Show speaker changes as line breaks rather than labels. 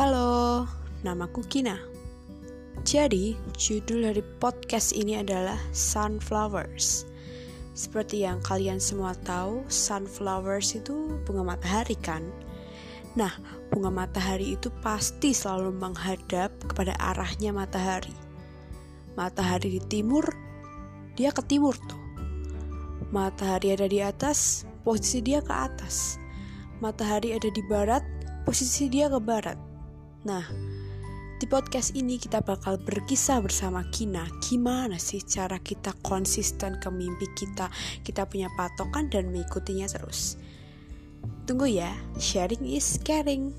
Halo, namaku Kina. Jadi, judul dari podcast ini adalah Sunflowers. Seperti yang kalian semua tahu, sunflowers itu bunga matahari kan? Nah, bunga matahari itu pasti selalu menghadap kepada arahnya matahari. Matahari di timur, dia ke timur tuh. Matahari ada di atas, posisi dia ke atas. Matahari ada di barat, posisi dia ke barat Nah, di podcast ini kita bakal berkisah bersama Kina gimana sih cara kita konsisten ke mimpi kita, kita punya patokan dan mengikutinya terus. Tunggu ya, sharing is caring.